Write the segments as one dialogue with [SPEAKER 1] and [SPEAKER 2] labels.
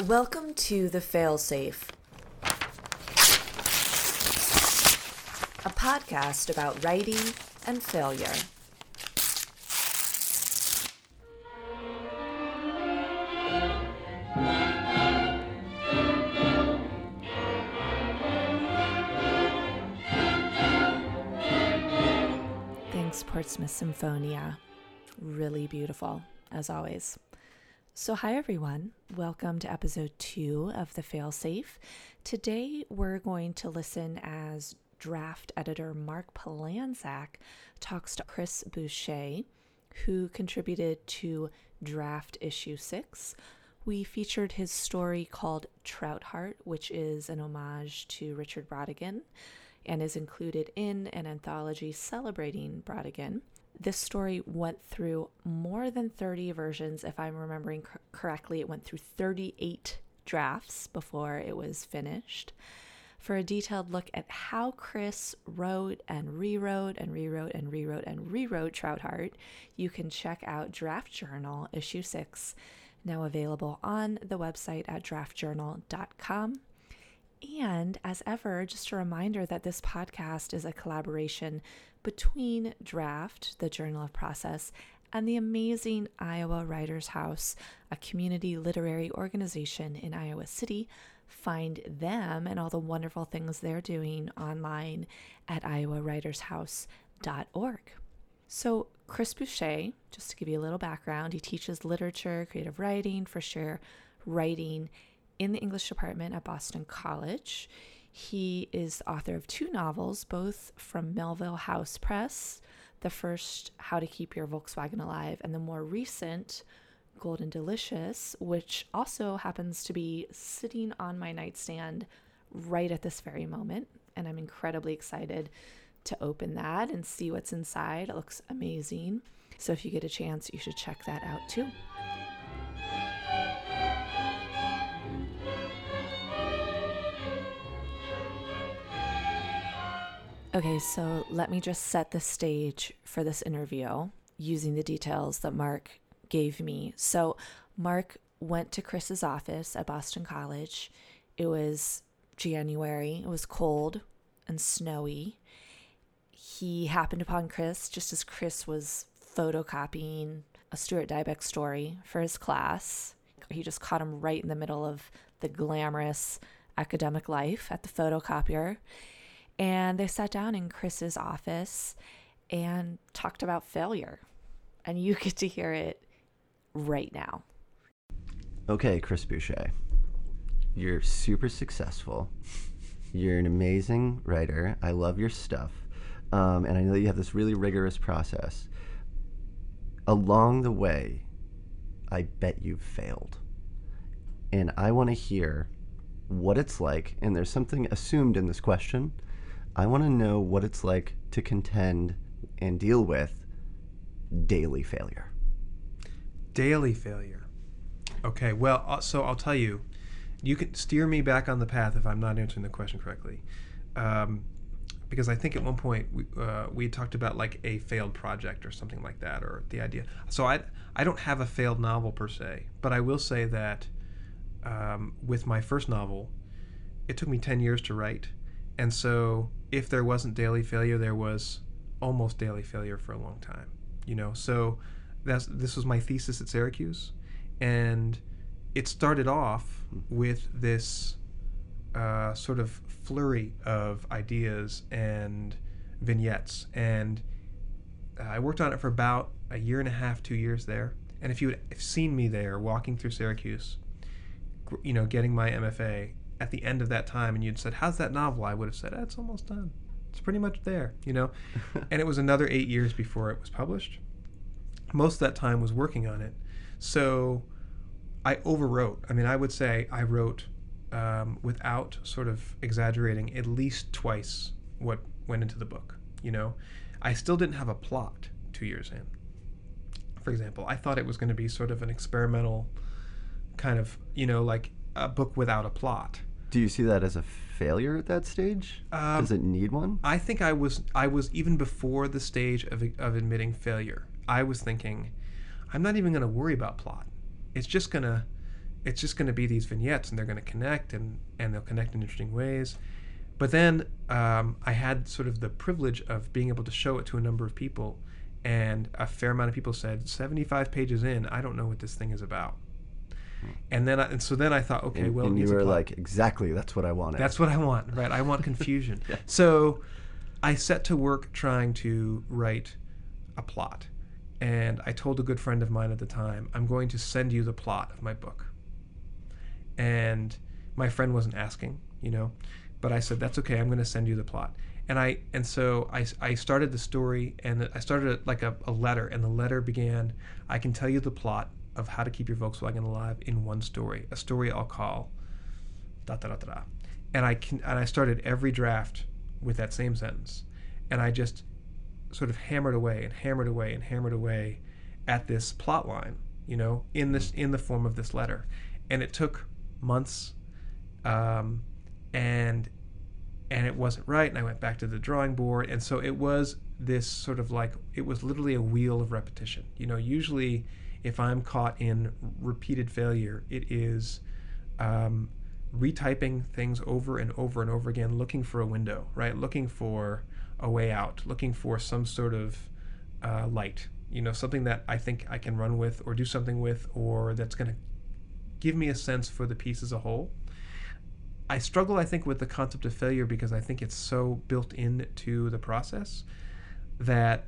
[SPEAKER 1] Welcome to The Failsafe, a podcast about writing and failure. Thanks, Portsmouth Symphonia. Really beautiful, as always. So, hi everyone. Welcome to episode two of The Failsafe. Today, we're going to listen as draft editor Mark Polanzak talks to Chris Boucher, who contributed to draft issue six. We featured his story called Trout Heart, which is an homage to Richard Brautigan and is included in an anthology celebrating Brautigan. This story went through more than 30 versions, if I'm remembering cor- correctly. It went through 38 drafts before it was finished. For a detailed look at how Chris wrote and rewrote and rewrote and rewrote and rewrote Trout Heart, you can check out Draft Journal issue 6, now available on the website at draftjournal.com. And as ever, just a reminder that this podcast is a collaboration between Draft, the Journal of Process, and the amazing Iowa Writers House, a community literary organization in Iowa City. Find them and all the wonderful things they're doing online at iowawritershouse.org. So, Chris Boucher, just to give you a little background, he teaches literature, creative writing, for sure, writing in the English department at Boston College. He is the author of two novels, both from Melville House Press. The first, How to Keep Your Volkswagen Alive, and the more recent, Golden Delicious, which also happens to be sitting on my nightstand right at this very moment. And I'm incredibly excited to open that and see what's inside. It looks amazing. So if you get a chance, you should check that out too. Okay, so let me just set the stage for this interview using the details that Mark gave me. So, Mark went to Chris's office at Boston College. It was January, it was cold and snowy. He happened upon Chris just as Chris was photocopying a Stuart Dybek story for his class. He just caught him right in the middle of the glamorous academic life at the photocopier. And they sat down in Chris's office and talked about failure. And you get to hear it right now.
[SPEAKER 2] Okay, Chris Boucher. You're super successful. You're an amazing writer. I love your stuff. Um, and I know that you have this really rigorous process. Along the way, I bet you've failed. And I want to hear what it's like. And there's something assumed in this question I want to know what it's like to contend and deal with daily failure.
[SPEAKER 3] Daily failure. Okay, well, uh, so I'll tell you, you can steer me back on the path if I'm not answering the question correctly. Um, because I think at one point we, uh, we talked about like a failed project or something like that, or the idea. So I, I don't have a failed novel per se, but I will say that um, with my first novel, it took me 10 years to write. And so if there wasn't daily failure, there was almost daily failure for a long time. You know, so that's this was my thesis at Syracuse, and it started off with this uh, sort of flurry of ideas and vignettes, and I worked on it for about a year and a half, two years there. And if you had seen me there walking through Syracuse, you know, getting my MFA, at the end of that time and you'd said, How's that novel? I would have said, oh, It's almost done. It's pretty much there, you know? and it was another eight years before it was published. Most of that time was working on it. So I overwrote. I mean, I would say I wrote um, without sort of exaggerating at least twice what went into the book, you know? I still didn't have a plot two years in. For example, I thought it was going to be sort of an experimental kind of, you know, like a book without a plot
[SPEAKER 2] do you see that as a failure at that stage? Um, Does it need one?
[SPEAKER 3] I think I was I was even before the stage of of admitting failure. I was thinking, I'm not even going to worry about plot. It's just gonna, it's just going to be these vignettes and they're going to connect and and they'll connect in interesting ways but then um, i had sort of the privilege of being able to show it to a number of people and a fair amount of people said 75 pages in i don't know what this thing is about and then I, and so then i thought okay
[SPEAKER 2] and,
[SPEAKER 3] well
[SPEAKER 2] and you were like, exactly, that's what I wanted.
[SPEAKER 3] That's what I want, right? I want confusion. So I set to work trying to write a plot. And I told a good friend of mine at the time, I'm going to send you the plot of my book. And my friend wasn't asking, you know, but I said, that's okay, I'm going to send you the plot. And I and so I, I started the story and I started like a, a letter and the letter began I can tell you the plot of how to keep your Volkswagen alive in one story, a story I'll call da da da da. And I can and I started every draft with that same sentence, and I just sort of hammered away and hammered away and hammered away at this plot line, you know, in this in the form of this letter, and it took months, um, and and it wasn't right, and I went back to the drawing board, and so it was this sort of like it was literally a wheel of repetition. You know, usually if I'm caught in repeated failure, it is um, retyping things over and over and over again, looking for a window, right? Looking for a way out, looking for some sort of uh, light, you know, something that I think I can run with or do something with, or that's going to give me a sense for the piece as a whole. I struggle, I think, with the concept of failure because I think it's so built into the process that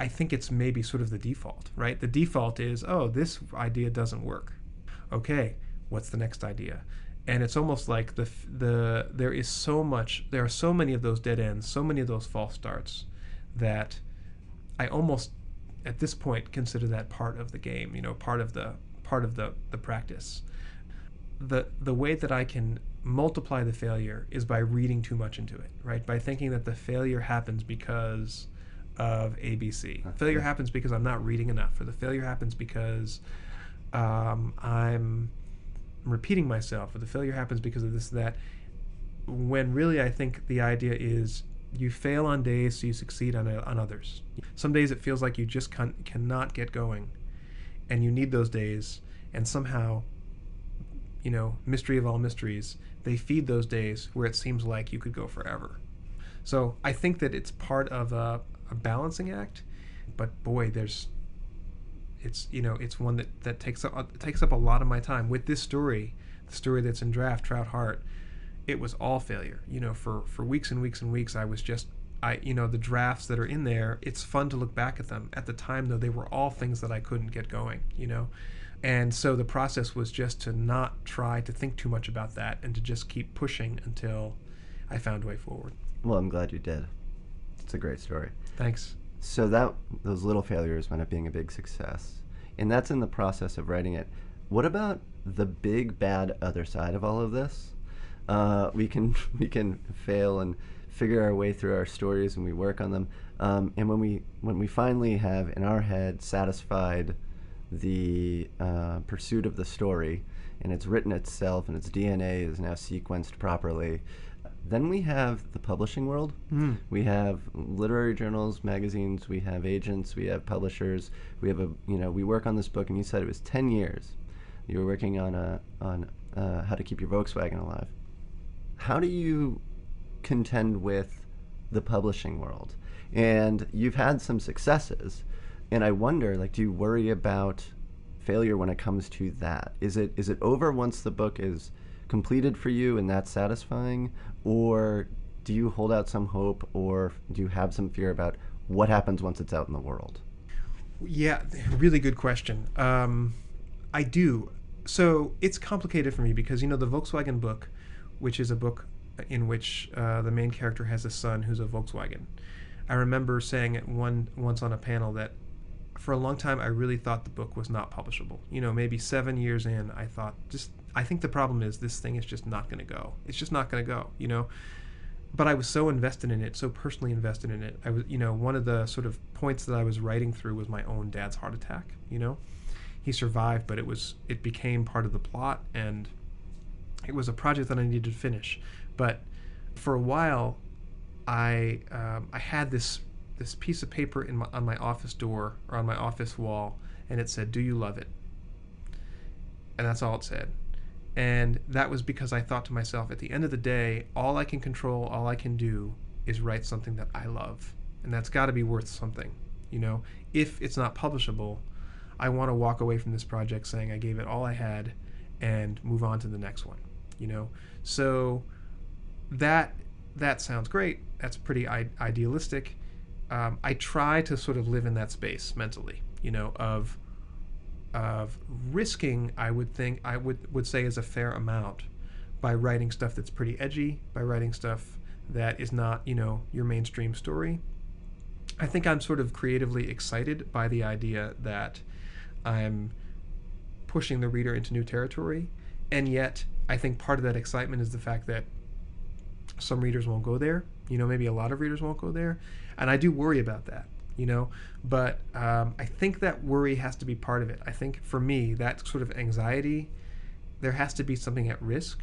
[SPEAKER 3] I think it's maybe sort of the default, right? The default is, oh, this idea doesn't work. Okay, what's the next idea? And it's almost like the the there is so much, there are so many of those dead ends, so many of those false starts, that I almost at this point consider that part of the game. You know, part of the part of the the practice. The the way that I can multiply the failure is by reading too much into it, right? By thinking that the failure happens because of ABC. Failure happens because I'm not reading enough, or the failure happens because um, I'm repeating myself, or the failure happens because of this that. When really, I think the idea is you fail on days so you succeed on, on others. Some days it feels like you just can, cannot get going, and you need those days, and somehow, you know, mystery of all mysteries, they feed those days where it seems like you could go forever. So I think that it's part of a, a balancing act, but boy, there's it's you know it's one that that takes up takes up a lot of my time. With this story, the story that's in draft, Trout Heart, it was all failure. You know, for for weeks and weeks and weeks, I was just I you know the drafts that are in there. It's fun to look back at them. At the time, though, they were all things that I couldn't get going. You know. And so the process was just to not try to think too much about that and to just keep pushing until I found a way forward.
[SPEAKER 2] Well, I'm glad you did. It's a great story.
[SPEAKER 3] Thanks.
[SPEAKER 2] So that those little failures wound up being a big success, and that's in the process of writing it. What about the big bad other side of all of this? Uh, we can we can fail and figure our way through our stories, and we work on them. Um, and when we when we finally have in our head satisfied the uh, pursuit of the story, and it's written itself, and its DNA is now sequenced properly, then we have the publishing world.
[SPEAKER 3] Mm.
[SPEAKER 2] We have literary journals, magazines. We have agents. We have publishers. We have a you know we work on this book, and you said it was ten years. You were working on a on uh, how to keep your Volkswagen alive. How do you contend with the publishing world? And you've had some successes, and I wonder, like, do you worry about failure when it comes to that? Is it is it over once the book is completed for you and that's satisfying, or do you hold out some hope, or do you have some fear about what happens once it's out in the world?
[SPEAKER 3] Yeah, really good question. Um, I do. So it's complicated for me because you know the Volkswagen book, which is a book in which uh, the main character has a son who's a Volkswagen. I remember saying it one once on a panel that for a long time I really thought the book was not publishable. You know, maybe seven years in, I thought just I think the problem is this thing is just not going to go. It's just not going to go. You know, but I was so invested in it, so personally invested in it. I was, you know, one of the sort of points that I was writing through was my own dad's heart attack. You know, he survived, but it was it became part of the plot, and it was a project that I needed to finish. But for a while, I um, I had this this piece of paper in my, on my office door or on my office wall, and it said, "Do you love it?" And that's all it said. And that was because I thought to myself, at the end of the day, all I can control, all I can do is write something that I love. And that's got to be worth something. You know, if it's not publishable, I want to walk away from this project saying I gave it all I had and move on to the next one. You know, so that that sounds great. That's pretty I- idealistic. Um, I try to sort of live in that space mentally, you know, of of risking. I would think I would would say is a fair amount by writing stuff that's pretty edgy, by writing stuff that is not, you know, your mainstream story. I think I'm sort of creatively excited by the idea that I'm pushing the reader into new territory, and yet I think part of that excitement is the fact that some readers won't go there. You know, maybe a lot of readers won't go there, and I do worry about that. You know, but um, I think that worry has to be part of it. I think for me, that sort of anxiety, there has to be something at risk.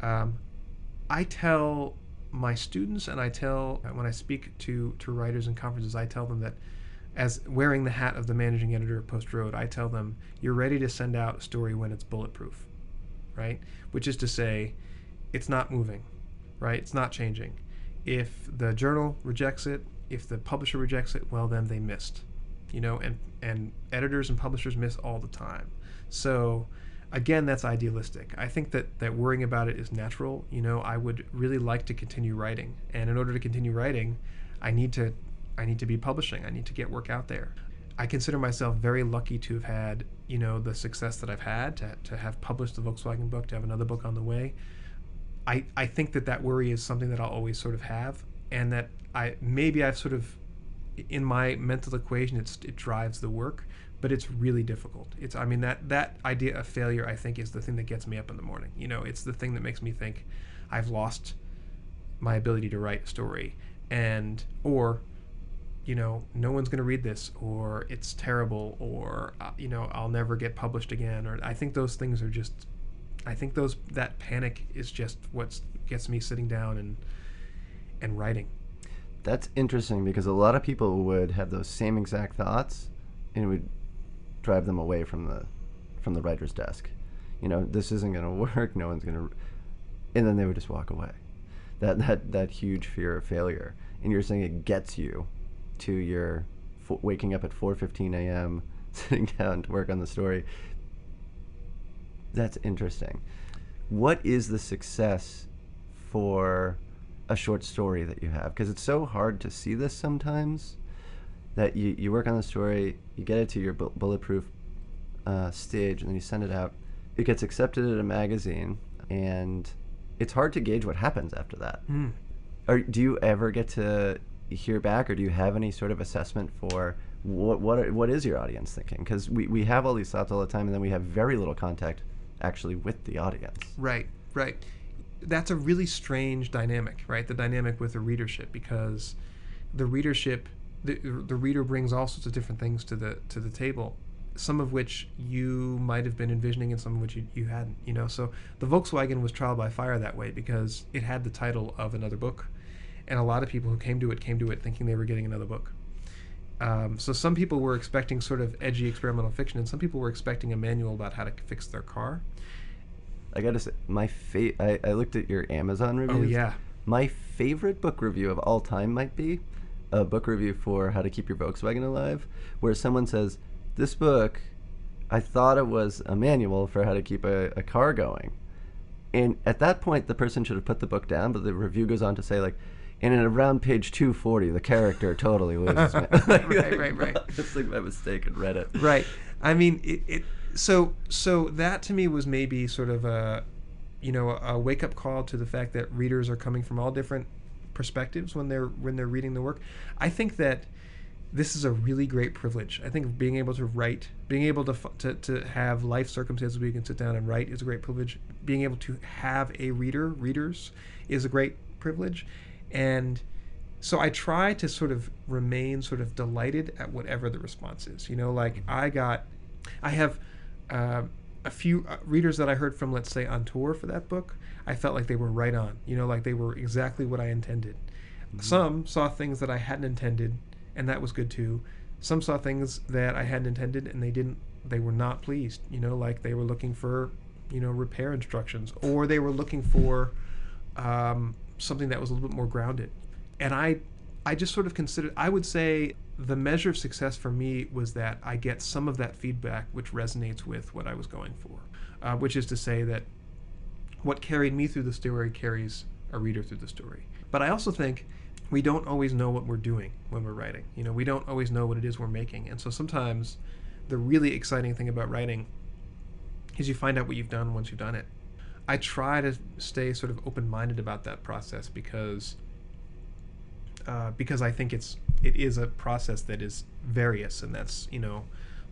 [SPEAKER 3] Um, I tell my students, and I tell when I speak to to writers and conferences, I tell them that as wearing the hat of the managing editor of Post Road, I tell them you're ready to send out a story when it's bulletproof, right? Which is to say, it's not moving, right? It's not changing. If the journal rejects it, if the publisher rejects it, well, then they missed, you know, and, and editors and publishers miss all the time. So, again, that's idealistic. I think that, that worrying about it is natural. You know, I would really like to continue writing. And in order to continue writing, I need to I need to be publishing. I need to get work out there. I consider myself very lucky to have had, you know, the success that I've had, to, to have published the Volkswagen book, to have another book on the way. I, I think that that worry is something that I'll always sort of have, and that I maybe I've sort of in my mental equation it's it drives the work, but it's really difficult. It's I mean that that idea of failure I think is the thing that gets me up in the morning. You know, it's the thing that makes me think I've lost my ability to write a story and or you know, no one's going to read this, or it's terrible, or uh, you know, I'll never get published again, or I think those things are just, I think those that panic is just what gets me sitting down and and writing.
[SPEAKER 2] That's interesting because a lot of people would have those same exact thoughts, and it would drive them away from the from the writer's desk. You know, this isn't going to work. No one's going to, and then they would just walk away. That that that huge fear of failure, and you're saying it gets you to your f- waking up at 4:15 a.m., sitting down to work on the story. That's interesting. What is the success for a short story that you have? Because it's so hard to see this sometimes. That you, you work on the story, you get it to your bu- bulletproof uh, stage, and then you send it out. It gets accepted at a magazine, and it's hard to gauge what happens after that.
[SPEAKER 3] Mm.
[SPEAKER 2] Or do you ever get to hear back, or do you have any sort of assessment for what what are, what is your audience thinking? Because we, we have all these thoughts all the time, and then we have very little contact actually with the audience.
[SPEAKER 3] Right, right. That's a really strange dynamic, right? The dynamic with the readership, because the readership, the, the reader brings all sorts of different things to the to the table. Some of which you might have been envisioning, and some of which you, you hadn't. You know, so the Volkswagen was trial by fire that way because it had the title of another book and a lot of people who came to it came to it thinking they were getting another book. Um, so some people were expecting sort of edgy experimental fiction, and some people were expecting a manual about how to fix their car.
[SPEAKER 2] I gotta say, my fa- I, I looked at your Amazon oh, reviews.
[SPEAKER 3] Oh yeah,
[SPEAKER 2] My favorite book review of all time might be a book review for How to Keep Your Volkswagen Alive, where someone says, "This book, I thought it was a manual for how to keep a, a car going." And at that point, the person should have put the book down, but the review goes on to say, like, and in around page 240, the character totally loses.
[SPEAKER 3] Right, right, right.
[SPEAKER 2] It's like my mistake and read it.
[SPEAKER 3] right. I mean, it, it. So so that to me was maybe sort of a, you know, a wake up call to the fact that readers are coming from all different perspectives when they're when they're reading the work. I think that this is a really great privilege. I think being able to write, being able to, to to have life circumstances where you can sit down and write is a great privilege. Being able to have a reader, readers, is a great privilege, and so I try to sort of remain sort of delighted at whatever the response is. You know, like I got, I have uh, a few uh, readers that I heard from, let's say, on tour for that book. I felt like they were right on. You know, like they were exactly what I intended. Some saw things that I hadn't intended, and that was good too. Some saw things that I hadn't intended, and they didn't. They were not pleased. You know, like they were looking for you know, repair instructions, or they were looking for um, something that was a little bit more grounded. And I, I just sort of considered. I would say the measure of success for me was that I get some of that feedback which resonates with what I was going for, uh, which is to say that what carried me through the story carries a reader through the story. But I also think we don't always know what we're doing when we're writing. You know, we don't always know what it is we're making. And so sometimes the really exciting thing about writing is you find out what you've done once you've done it. I try to stay sort of open-minded about that process because uh, because I think it's it is a process that is various and that's you know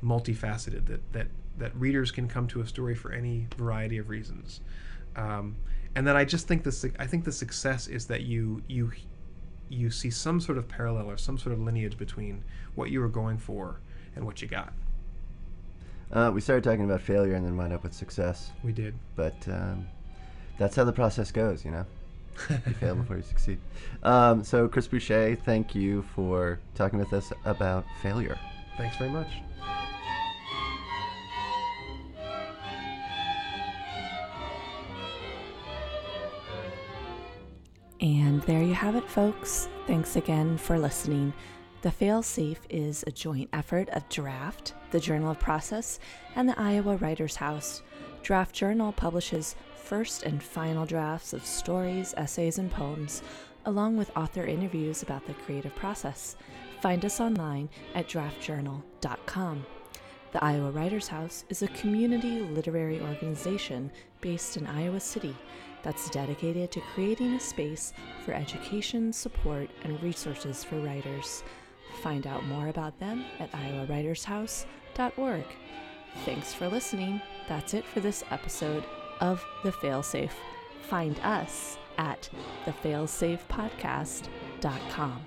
[SPEAKER 3] multifaceted that that that readers can come to a story for any variety of reasons. Um, and then I just think the I think the success is that you you you see some sort of parallel or some sort of lineage between what you were going for and what you got.
[SPEAKER 2] Uh, we started talking about failure and then wound up with success.
[SPEAKER 3] We did.
[SPEAKER 2] But um, that's how the process goes, you know? You fail before you succeed. Um, so, Chris Boucher, thank you for talking with us about failure.
[SPEAKER 3] Thanks very much.
[SPEAKER 1] And there you have it, folks. Thanks again for listening. The Failsafe is a joint effort of Draft, the Journal of Process, and the Iowa Writers House. Draft Journal publishes first and final drafts of stories, essays, and poems, along with author interviews about the creative process. Find us online at draftjournal.com. The Iowa Writers House is a community literary organization based in Iowa City that's dedicated to creating a space for education, support, and resources for writers. Find out more about them at iowawritershouse.org. Thanks for listening. That's it for this episode of The Failsafe. Find us at thefailsafepodcast.com.